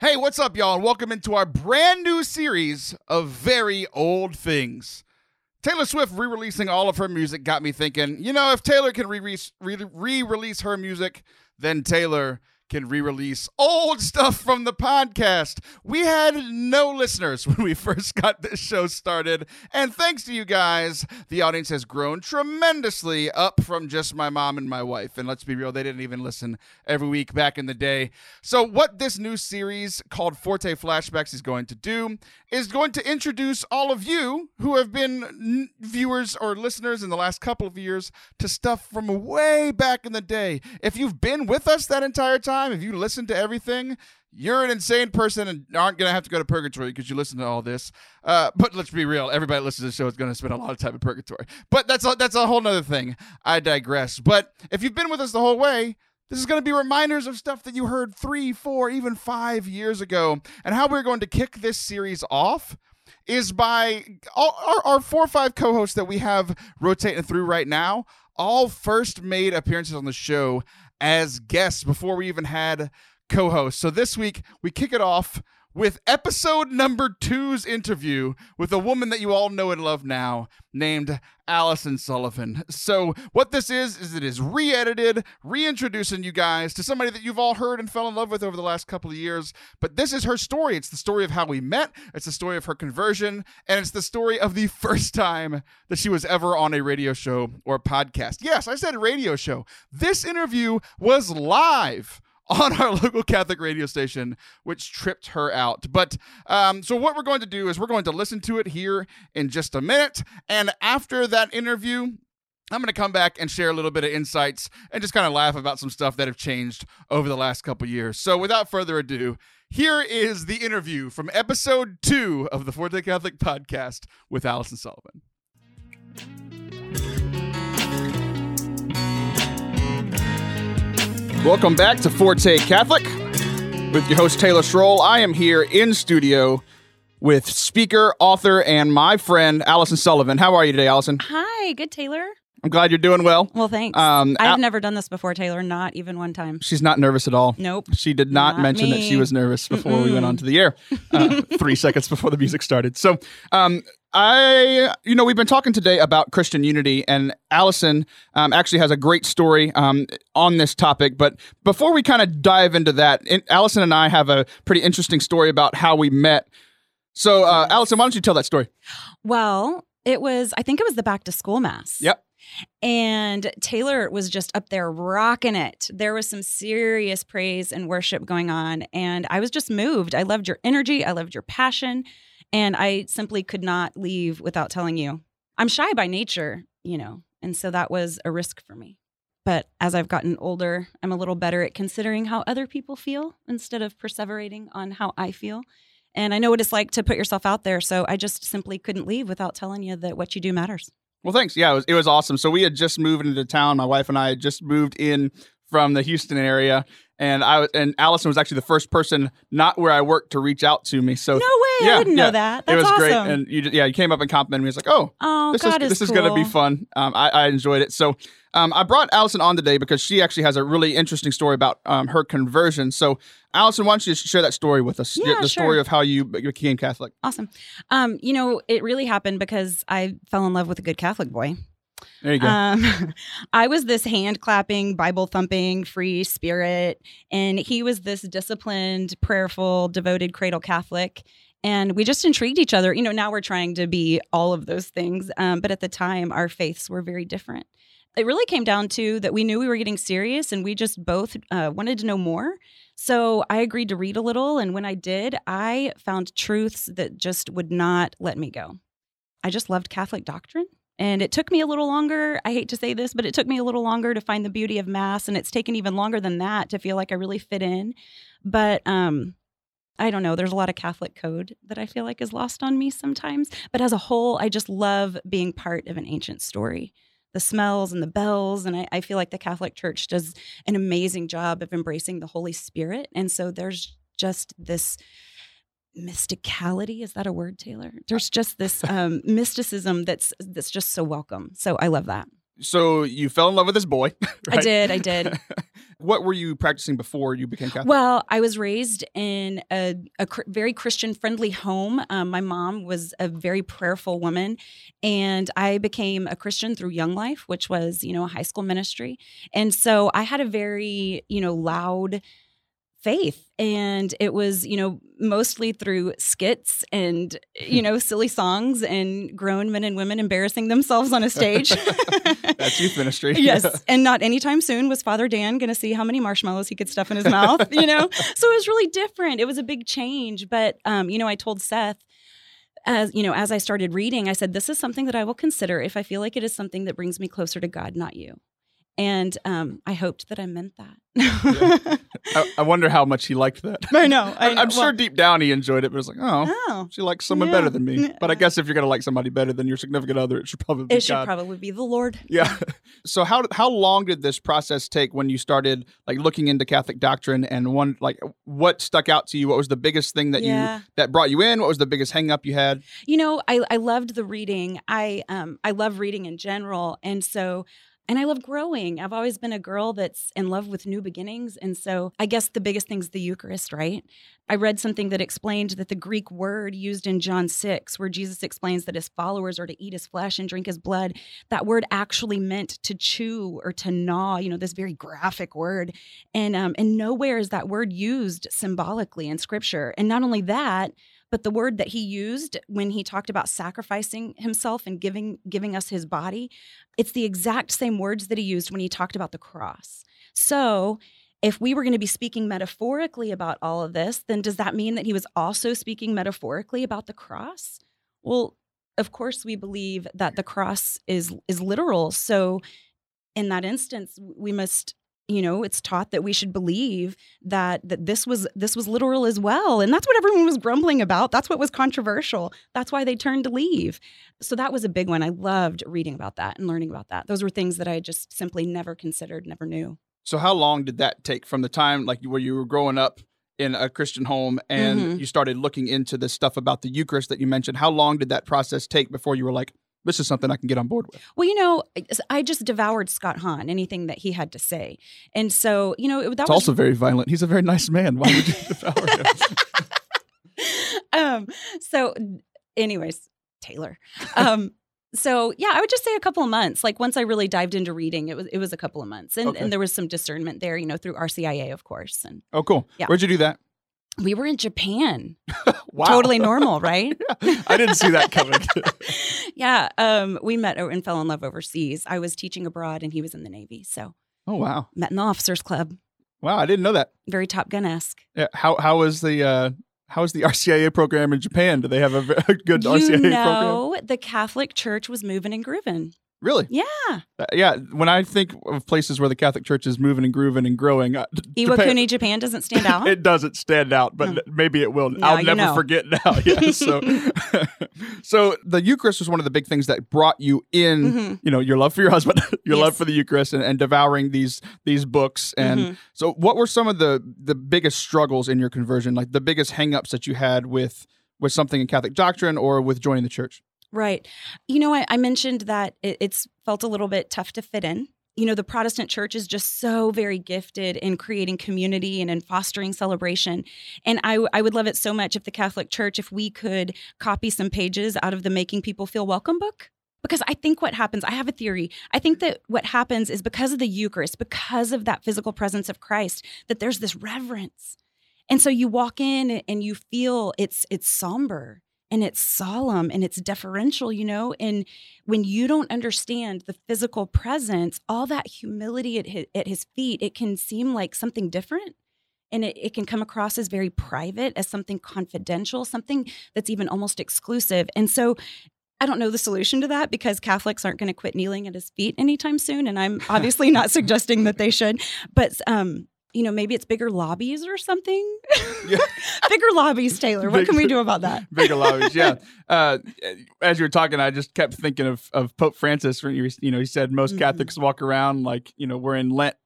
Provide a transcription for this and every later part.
Hey, what's up, y'all? And welcome into our brand new series of very old things. Taylor Swift re releasing all of her music got me thinking, you know, if Taylor can re release her music, then Taylor can re release old stuff from the podcast. We had no listeners when we first got this show started. And thanks to you guys, the audience has grown tremendously up from just my mom and my wife. And let's be real, they didn't even listen every week back in the day. So, what this new series called Forte Flashbacks is going to do is going to introduce all of you who have been viewers or listeners in the last couple of years to stuff from way back in the day. If you've been with us that entire time, time, if you listen to everything, you're an insane person and aren't going to have to go to purgatory because you listen to all this. Uh, but let's be real. Everybody listens to the show is going to spend a lot of time in purgatory. But that's a, that's a whole nother thing. I digress. But if you've been with us the whole way, this is going to be reminders of stuff that you heard three, four, even five years ago. And how we're going to kick this series off is by all, our, our four or five co hosts that we have rotating through right now all first made appearances on the show as guests before we even had co hosts. So this week, we kick it off with episode number two's interview with a woman that you all know and love now named Allison Sullivan. So, what this is, is it is re edited, reintroducing you guys to somebody that you've all heard and fell in love with over the last couple of years. But this is her story. It's the story of how we met, it's the story of her conversion, and it's the story of the first time that she was ever on a radio show or podcast. Yes, I said radio show. This interview was live on our local Catholic radio station, which tripped her out. But um, so, what we're going to do is we're going to listen to it here in just a minute. And after that interview, I'm going to come back and share a little bit of insights and just kind of laugh about some stuff that have changed over the last couple years. So, without further ado, here is the interview from episode two of the Forte Catholic podcast with Allison Sullivan. Welcome back to Forte Catholic with your host Taylor Schroll. I am here in studio with speaker, author, and my friend Allison Sullivan. How are you today, Allison? Hi, good Taylor. I'm glad you're doing well. Well, thanks. Um, I've Al- never done this before, Taylor. Not even one time. She's not nervous at all. Nope. She did not, not mention me. that she was nervous before Mm-mm. we went on to the air. Uh, three seconds before the music started. So, um, I, you know, we've been talking today about Christian unity, and Allison um, actually has a great story um, on this topic. But before we kind of dive into that, in, Allison and I have a pretty interesting story about how we met. So, uh, Allison, why don't you tell that story? Well, it was, I think it was the back to school mass. Yep. And Taylor was just up there rocking it. There was some serious praise and worship going on. And I was just moved. I loved your energy. I loved your passion. And I simply could not leave without telling you. I'm shy by nature, you know, and so that was a risk for me. But as I've gotten older, I'm a little better at considering how other people feel instead of perseverating on how I feel. And I know what it's like to put yourself out there. So I just simply couldn't leave without telling you that what you do matters. Well, thanks. Yeah, it was, it was awesome. So we had just moved into town. My wife and I had just moved in from the Houston area, and I and Allison was actually the first person not where I worked to reach out to me. So no way, yeah, I didn't yeah, know that. That's it was awesome. great, and you yeah you came up and complimented me. It's like oh oh this God is, is this cool. is going to be fun. Um, I, I enjoyed it. So um, I brought Allison on today because she actually has a really interesting story about um, her conversion. So Allison, why don't you share that story with us? Yeah, the sure. story of how you became Catholic. Awesome. Um, you know, it really happened because I fell in love with a good Catholic boy. There you go. Um, I was this hand clapping, Bible thumping, free spirit, and he was this disciplined, prayerful, devoted cradle Catholic. And we just intrigued each other. You know, now we're trying to be all of those things. Um, but at the time, our faiths were very different. It really came down to that we knew we were getting serious and we just both uh, wanted to know more. So I agreed to read a little. And when I did, I found truths that just would not let me go. I just loved Catholic doctrine. And it took me a little longer. I hate to say this, but it took me a little longer to find the beauty of Mass. And it's taken even longer than that to feel like I really fit in. But um, I don't know. There's a lot of Catholic code that I feel like is lost on me sometimes. But as a whole, I just love being part of an ancient story. The smells and the bells. And I, I feel like the Catholic Church does an amazing job of embracing the Holy Spirit. And so there's just this mysticality is that a word taylor there's just this um, mysticism that's that's just so welcome so i love that So you fell in love with this boy. I did. I did. what were you practicing before you became Catholic? Well, I was raised in a, a cr- very Christian friendly home. Um, my mom was a very prayerful woman, and I became a Christian through Young Life, which was, you know, a high school ministry. And so I had a very, you know, loud faith. And it was you know mostly through skits and you know silly songs and grown men and women embarrassing themselves on a stage. That's youth ministry. yes. And not anytime soon was father dan going to see how many marshmallows he could stuff in his mouth you know? So it was really different. It was a big change. But um, you know i told seth as you know as i started reading i said this is something that i will consider if i feel like it is something that brings me closer to god not you and um, I hoped that I meant that. I, I, wonder how much he liked that. I know. I am sure deep down he enjoyed it, but it's like, oh, oh she likes someone yeah. better than me. But I guess if you're gonna like somebody better than your significant other, it should probably be it should God. probably be the Lord. Yeah. So how how long did this process take when you started like looking into Catholic doctrine and one like what stuck out to you? What was the biggest thing that yeah. you that brought you in? What was the biggest hang up you had? You know, I I loved the reading. I um I love reading in general, and so and I love growing. I've always been a girl that's in love with new beginnings. And so I guess the biggest thing is the Eucharist, right? I read something that explained that the Greek word used in John 6, where Jesus explains that his followers are to eat his flesh and drink his blood, that word actually meant to chew or to gnaw, you know, this very graphic word. And um, and nowhere is that word used symbolically in scripture. And not only that, but the word that he used when he talked about sacrificing himself and giving giving us his body it's the exact same words that he used when he talked about the cross. So if we were going to be speaking metaphorically about all of this then does that mean that he was also speaking metaphorically about the cross? Well of course we believe that the cross is is literal. So in that instance we must you know it's taught that we should believe that that this was this was literal as well. And that's what everyone was grumbling about. That's what was controversial. That's why they turned to leave. So that was a big one. I loved reading about that and learning about that. Those were things that i just simply never considered never knew. So how long did that take from the time like where you were growing up in a christian home and Mhm. you started looking into this stuff about the eucharist that you mentioned? How long did that process take before you were like this is something i can get on board with. Well you know i just devoured scott hahn anything that he had to say. And so you know it, that it's was also very violent. He's a very nice man. Why would you devour him? Um so anyways taylor. Um so yeah i would just say a couple of months. Like once i really dived into reading it was it was a couple of months. And, Okay. and there was some discernment there you know through rcia of course and oh cool. Yeah. where'd you do that we were in japan. Wow. Totally normal right? I didn't see that coming. Yeah um we met and fell in love overseas. I was teaching abroad and he was in the navy so oh wow. met in the officers club. Wow i didn't know that. Very top gun-esque. Yeah, how how was the uh, how is the RCIA program in Japan? Do they have a, a good you RCIA program? know the catholic church was moving and grooving Really? yeah Uh, yeah. When I think of places where the Catholic Church is moving and grooving and growing, uh, iwakuni japan doesn't stand out it doesn't stand out, but Hmm. maybe it will. I'll never know. forget now. Yeah. So, so the Eucharist was one of the big things that brought you in. Mhm. You know, your love for your husband, your love for the Eucharist, and, and devouring these these books. And Mhm. so, what were some of the the biggest struggles in your conversion? Like the biggest hangups that you had with with something in Catholic doctrine or with joining the church? Right. You know, I, I mentioned that it, it's felt a little bit tough to fit in. You know, the Protestant church is just so very gifted in creating community and in fostering celebration. And I, I would love it so much if the Catholic Church, if we could copy some pages out of the Making People Feel Welcome book. Because I think what happens, I have a theory. I think that what happens is because of the Eucharist, because of that physical presence of Christ, that there's this reverence. And so you walk in and you feel it's it's somber and it's solemn and it's deferential, you know? And when you don't understand the physical presence, all that humility at his, at his feet, it can seem like something different. And it, it can come across as very private, as something confidential, something that's even almost exclusive. And so I don't know the solution to that because Catholics aren't going to quit kneeling at his feet anytime soon. And I'm obviously not suggesting that they should. But um, you know, maybe it's bigger lobbies or something. Yeah. bigger lobbies, Taylor. What can we do about that? Bigger lobbies, yeah. Uh, as you were talking, I just kept thinking of, of Pope Francis. When you, you know, he said most Mhm. Catholics walk around like you know we're in Lent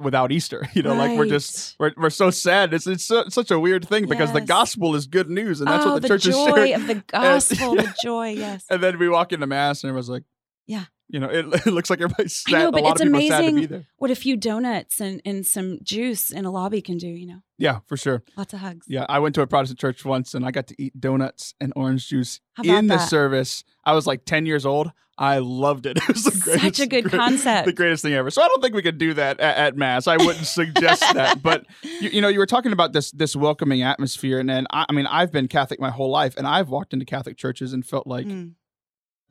without Easter. You know, like we're just we're, we're so sad. It's it's su- such a weird thing because the gospel is good news, and that's oh, what the, the church is joy of the gospel, yeah. the joy, yes. And then we walk into mass, and everyone's like, Yeah. You know, it, it looks like everybody's I sad. know, a but lot it's of people are sad to be amazing. What a few donuts and, and some juice in a lobby can do, you know. Yeah, for sure. Lots of hugs. Yeah, I went to a Protestant church once and I got to eat donuts and orange juice in the that? service. I was like 10 years old. I loved it. It was the Such a good great- concept. The greatest thing ever. So I don't think we could do that at, at mass. I wouldn't suggest that. But you, you know, you were talking about this this welcoming atmosphere, and then I, I mean, I've been Catholic my whole life, and I've walked into Catholic churches and felt like Mm.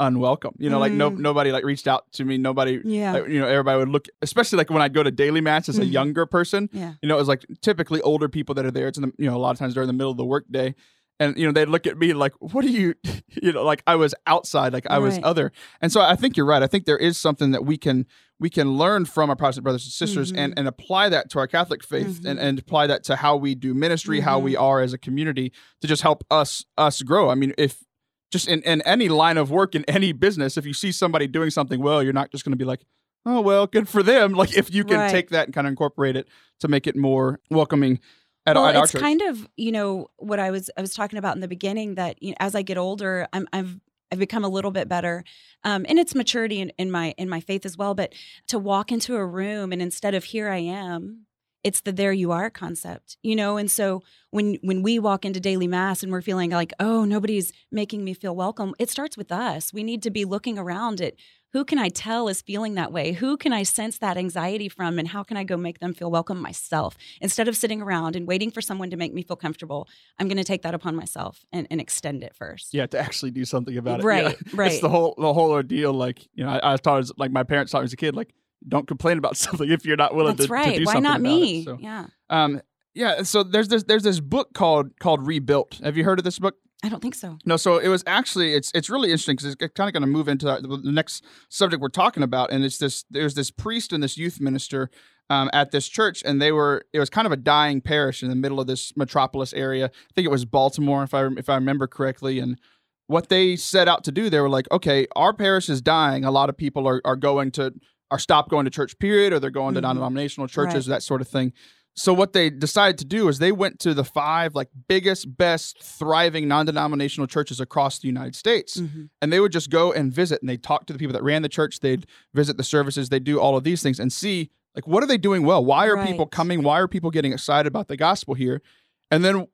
Unwelcome. You know, like no Mm. nobody like reached out to me. Nobody. Yeah. like, you know, everybody would look, especially like when I'd go to daily mass as a Mhm. younger person. yeah. You know, it was like typically older people that are there. It's in the, you know, a lot of times during the middle of the workday. And, you know, they'd look at me like, what are you, you know, like I was outside, like I was other. And so I think you're right. I think there is something that we can, we can learn from our Protestant brothers and sisters and, Mhm. and apply that to our Catholic faith and, Mhm. and apply that to how we do ministry, how Mm-hmm. we are as a community to just help us, us grow. I mean, if just in, in any line of work, in any business, if you see somebody doing something well, you're not just going to be like, oh, well, good for them. Like if you can Right. take that and kind of incorporate it to make it more welcoming at, well, at our it's church. kind of you know what I was I was talking about in the beginning that you know, as I get older, I'm I've I've become a little bit better, um, and it's maturity in, in my in my faith as well. But to walk into a room and instead of here I am, it's the there you are concept, you know. And so when when we walk into daily mass and we're feeling like oh nobody's making me feel welcome, it starts with us. We need to be looking around at who can I tell is feeling that way? Who can I sense that anxiety from? And how can I go make them feel welcome myself? Instead of sitting around and waiting for someone to make me feel comfortable, I'm going to take that upon myself and, and extend it first. yeah, to actually do something about it. Right, Yeah. right. It's the whole the whole ordeal. Like you know, I, I was taught as like my parents taught me as a kid, like don't complain about something if you're not willing That's to, right. to do Why something not about me? It. So, Yeah. um, yeah. So there's this there's this book called called Rebuilt. Have you heard of this book? I don't think so. No, so it was actually it's it's really interesting because it's kind of going to move into the the next subject we're talking about, and it's this there's this priest and this youth minister um, at this church, and they were it was kind of a dying parish in the middle of this metropolis area. I think it was Baltimore, if I if I remember correctly, and what they set out to do, they were like, okay, our parish is dying. A lot of people are are going to are stopped going to church, period, or they're going to Mhm. non-denominational churches, Right. that sort of thing. So what they decided to do is they went to the five like biggest, best, thriving non-denominational churches across the United States, Mhm. and they would just go and visit and they'd talk to the people that ran the church. They'd visit the services. They'd do all of these things and see like what are they doing well? Why are people coming? Why are people getting excited about the gospel here? And then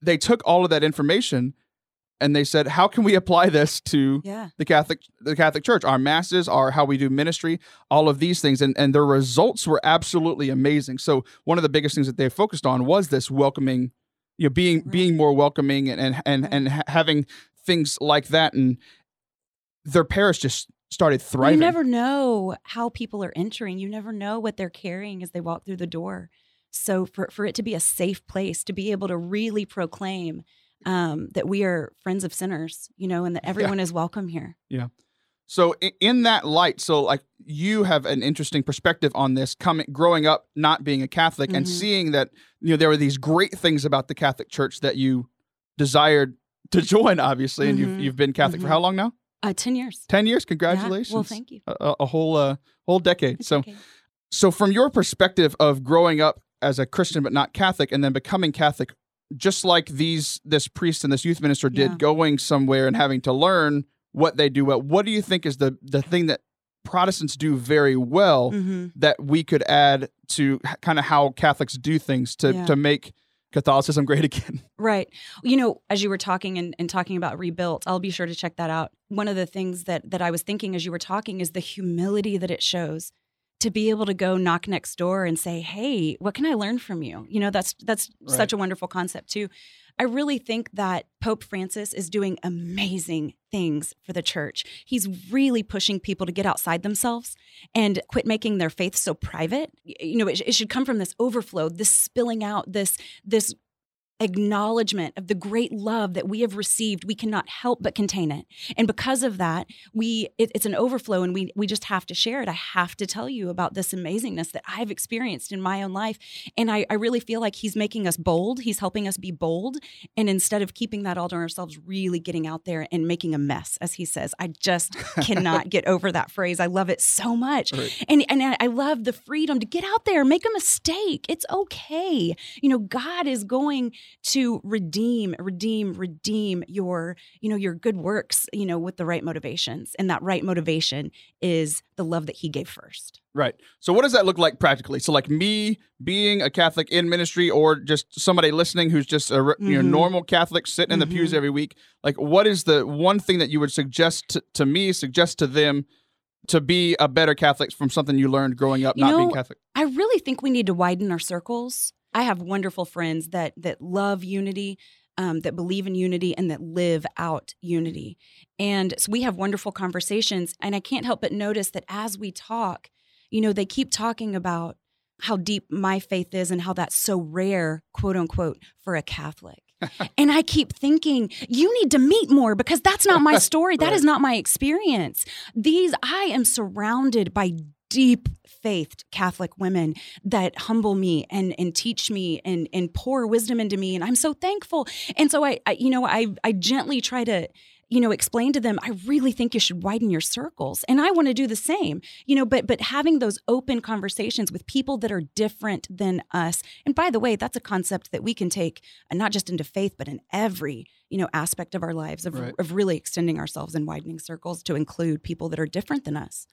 they took all of that information and they said, how can we apply this to Yeah. the Catholic the Catholic Church, our masses, our how we do ministry, all of these things, and and their results were absolutely amazing. So one of the biggest things that they focused on was this welcoming, you know, being Right. being more welcoming and and and, Right. and ha- having things like that, and their parish just started thriving. You never know how people are entering. You never know what they're carrying as they walk through the door. So for, for it to be a safe place, to be able to really proclaim um, that we are friends of sinners, you know, and that everyone is welcome here. Yeah. So in that light, so like you have an interesting perspective on this coming growing up not being a Catholic and Mhm. seeing that you know there were these great things about the Catholic Church that you desired to join obviously and you've Mhm. you've been Catholic for Mhm. how long now? Uh, 10 years. 10 years. Yeah. Congratulations. Well, thank you. a, a- a whole uh, whole decade. It's so okay. so from your perspective of growing up as a Christian but not Catholic and then becoming Catholic just like these this priest and this youth minister did Yeah. going somewhere and having to learn what they do well what do you think is the the thing that Protestants do very well Mhm. that we could add to kind of how Catholics do things to Yeah. to make Catholicism great again Right. You know, as you were talking and, and talking about rebuilt, I'll be sure to check that out. One of the things that that I was thinking as you were talking is the humility that it shows to be able to go knock next door and say, "Hey, what can I learn from you?" You know, that's that's Right. such a wonderful concept too. I really think that Pope Francis is doing amazing things for the church. He's really pushing people to get outside themselves and quit making their faith so private. You know, it, it should come from this overflow, this spilling out, this this acknowledgement of the great love that we have received we cannot help but contain it. And because of that we it, it's an overflow and we we just have to share it. I have to tell you about this amazingness that i've experienced in my own life. And i, I really feel like he's making us bold. He's helping us be bold. And instead of keeping that all to ourselves really getting out there and making a mess as he says. I just cannot get over that phrase. I love it so much. Right. and and I, I love the freedom to get out there make a mistake. It's okay. You know god is going to redeem, redeem, redeem your, you know, your good works, you know, with the right motivations. And that right motivation is the love that he gave first. Right. So what does that look like practically? So like me being a Catholic in ministry or just somebody listening who's just a mm-hmm. you know mm-hmm. normal Catholic sitting in the mm-hmm. pews every week, like what is the one thing that you would suggest to, to me, suggest to them to be a better Catholic from something you learned growing up you not know, being Catholic? I really think we need to widen our circles. I have wonderful friends that that love unity, um, that believe in unity, and that live out unity. And so we have wonderful conversations. And I can't help but notice that as we talk, you know, they keep talking about how deep my faith is and how that's so rare, quote unquote, for a Catholic. and I keep thinking, you need to meet more because that's not my story. That is not my experience. These, I am surrounded by deep faith Catholic women that humble me and and teach me and and pour wisdom into me and I'm so thankful. And so I, I you know I I gently try to you know explain to them i really think you should widen your circles and i want to do the same you know but but having those open conversations with people that are different than us and by the way that's a concept that we can take uh, not just into faith but in every you know aspect of our lives of, right. of really extending ourselves and widening circles to include people that are different than us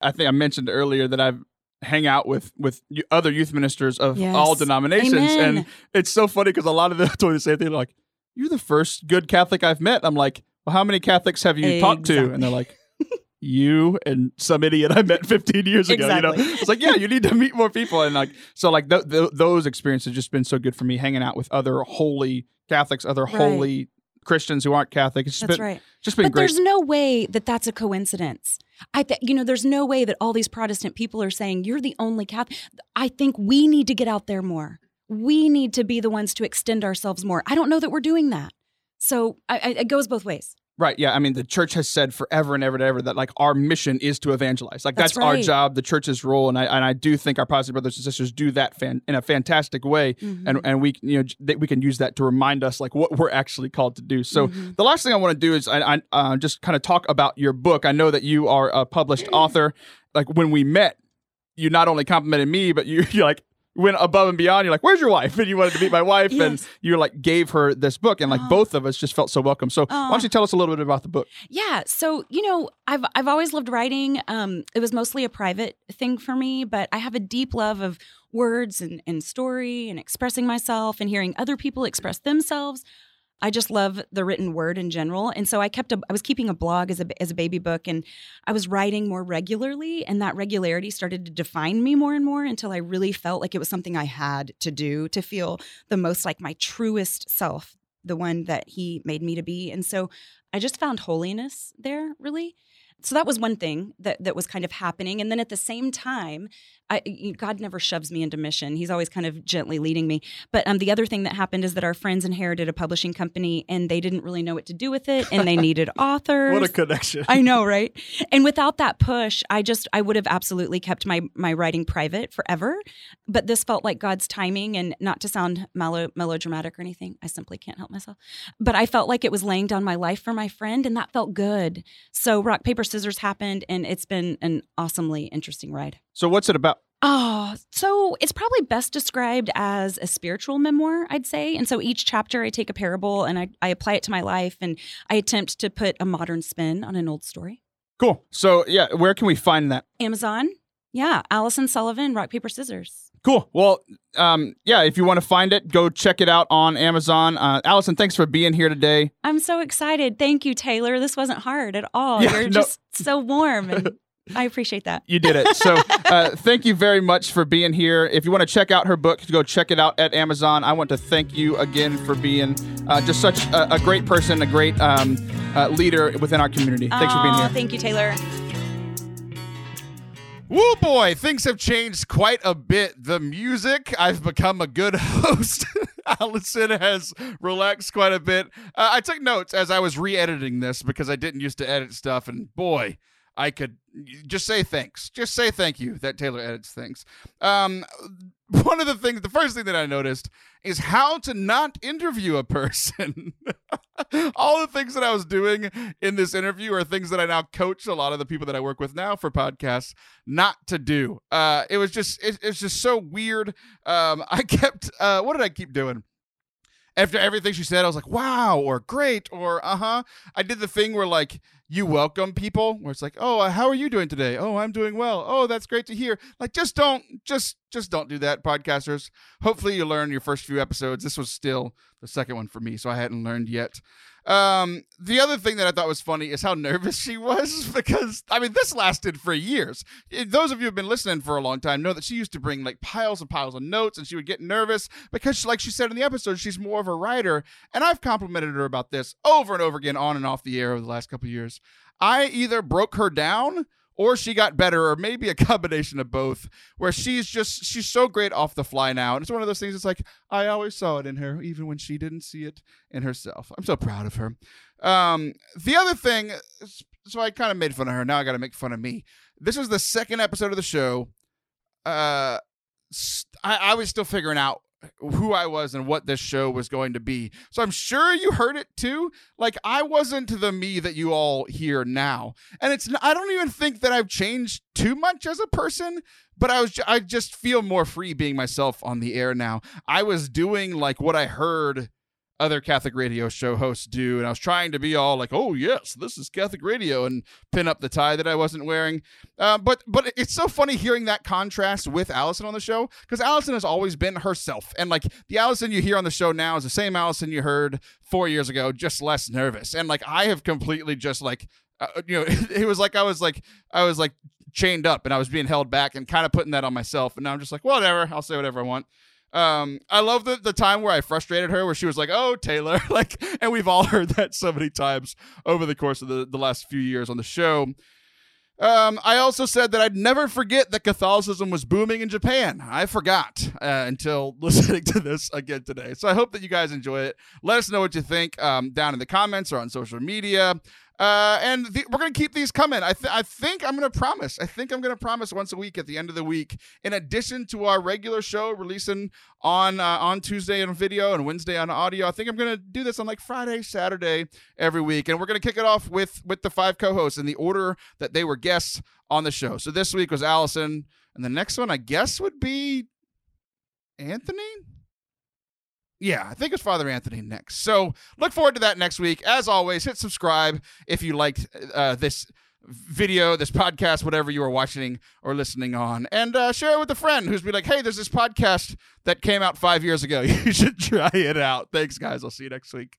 i think i mentioned earlier that i've hang out with with other youth ministers of yes. all denominations Amen. and it's so funny because a lot of them told me the same thing like you're the first good catholic i've met i'm like well, how many Catholics have you exactly. talked to? And they're like, you and some idiot I met 15 years ago. Exactly. You know, it's like, yeah, you need to meet more people. And like, so like th- th- those experiences just been so good for me hanging out with other holy Catholics, other right. holy Christians who aren't Catholic. It's just that's been, right. Just been but great. there's no way that that's a coincidence. I th- you know, there's no way that all these Protestant people are saying you're the only Catholic. I think we need to get out there more. We need to be the ones to extend ourselves more. I don't know that we're doing that. So I, I, it goes both ways. Right. Yeah. I mean, the church has said forever and ever and ever that like our mission is to evangelize. Like that's, that's right. our job, the church's role, and I and I do think our Protestant brothers and sisters do that fan, in a fantastic way, mm-hmm. and and we you know th- we can use that to remind us like what we're actually called to do. So mm-hmm. the last thing I want to do is I, I uh, just kind of talk about your book. I know that you are a published author. Like when we met, you not only complimented me, but you you're like went above and beyond. You're like, "Where's your wife?" And you wanted to meet my wife, yes. and you like gave her this book, and like both of us just felt so welcome. So why don't you tell us a little bit about the book? Yeah, so you know, I've I've always loved writing. Um, it was mostly a private thing for me, but I have a deep love of words and, and story and expressing myself and hearing other people express themselves. I just love the written word in general. And so I kept a I was keeping a blog as a as a baby book and I was writing more regularly and that regularity started to define me more and more until I really felt like it was something I had to do to feel the most like my truest self, the one that he made me to be. And so I just found holiness there really. So that was one thing that that was kind of happening and then at the same time I, God never shoves me into mission. He's always kind of gently leading me. But um, the other thing that happened is that our friends inherited a publishing company and they didn't really know what to do with it and they needed authors. what a connection. I know, right? And without that push, I just, I would have absolutely kept my, my writing private forever. But this felt like God's timing and not to sound mellow, melodramatic or anything. I simply can't help myself. But I felt like it was laying down my life for my friend and that felt good. So rock, paper, scissors happened and it's been an awesomely interesting ride. So what's it about? Oh, so it's probably best described as a spiritual memoir, I'd say. And so each chapter, I take a parable and I, I apply it to my life and I attempt to put a modern spin on an old story. Cool. So, yeah, where can we find that? Amazon. Yeah, Allison Sullivan, Rock, Paper, Scissors. Cool. Well, um, yeah, if you want to find it, go check it out on Amazon. Uh, Allison, thanks for being here today. I'm so excited. Thank you, Taylor. This wasn't hard at all. Yeah, You're no. just so warm and I appreciate that. You did it. So uh, thank you very much for being here. If you want to check out her book, go check it out at Amazon. I want to thank you again for being uh, just such a, a, great person, a great um, uh, leader within our community. Thanks for being here. Thank you, Taylor. Woo boy, things have changed quite a bit. The music, I've become a good host. Allison has relaxed quite a bit. Uh, I took notes as I was re editing this because I didn't used to edit stuff, and boy, I could just say thanks. Just say thank you that Taylor edits things. Um, one of the things, the first thing that I noticed is how to not interview a person. All the things that I was doing in this interview are things that I now coach a lot of the people that I work with now for podcasts not to do. Uh, it was just, it, it's just so weird. Um, I kept, uh, what did I keep doing? After everything she said, I was like, wow, or great, or uh huh. I did the thing where like you welcome people, where it's like, oh, how are you doing today? Oh, I'm doing well. Oh, that's great to hear. Like, just don't, just, just don't do that, podcasters. Hopefully, you learn your first few episodes. This was still the second one for me, so I hadn't learned yet. Um, the other thing that I thought was funny is how nervous she was because I mean this lasted for years. Those of you who've been listening for a long time know that she used to bring like piles and piles of notes, and she would get nervous because, like she said in the episode, she's more of a writer. And I've complimented her about this over and over again on and off the air over the last couple years. I either broke her down or she got better, or maybe a combination of both, where she's just she's so great off the fly now. And it's one of those things. It's like I always saw it in her, even when she didn't see it in herself. I'm so proud of her. Um, the other thing, so I kind of made fun of her. Now I got to make fun of me. This is the second episode of the show. Uh, I, I was still figuring out who I was and what this show was going to be. So I'm sure you heard it too. Like I wasn't the me that you all hear now. And it's I don't even think that I've changed too much as a person, but I was I just feel more free being myself on the air now. I was doing like what I heard other Catholic radio show hosts do. And I was trying to be all like, oh, yes, this is Catholic radio and pin up the tie that I wasn't wearing. Uh, but but it's so funny hearing that contrast with Allison on the show because Allison has always been herself. And like the Allison you hear on the show now is the same Allison you heard four years ago, just less nervous. And like I have completely just like, uh, you know, it was like I was like, I was like chained up and I was being held back and kind of putting that on myself. And now I'm just like, whatever, I'll say whatever I want. Um, I love the the time where I frustrated her, where she was like, "Oh, Taylor," like, and we've all heard that so many times over the course of the the last few years on the show. Um, I also said that I'd never forget that Catholicism was booming in Japan. I forgot uh, until listening to this again today. So I hope that you guys enjoy it. Let us know what you think um, down in the comments or on social media. Uh, and the, we're going to keep these coming. I, th- I think I'm going to promise. I think I'm going to promise once a week at the end of the week, in addition to our regular show releasing on uh, on Tuesday on video and Wednesday on audio. I think I'm going to do this on like Friday, Saturday every week, and we're going to kick it off with with the five co-hosts in the order that they were guests on the show. So this week was Allison, and the next one I guess would be Anthony yeah, I think it's Father Anthony next. So look forward to that next week. As always, hit subscribe if you liked uh, this video, this podcast, whatever you are watching or listening on, and uh, share it with a friend who's be like, "Hey, there's this podcast that came out five years ago. You should try it out." Thanks, guys. I'll see you next week.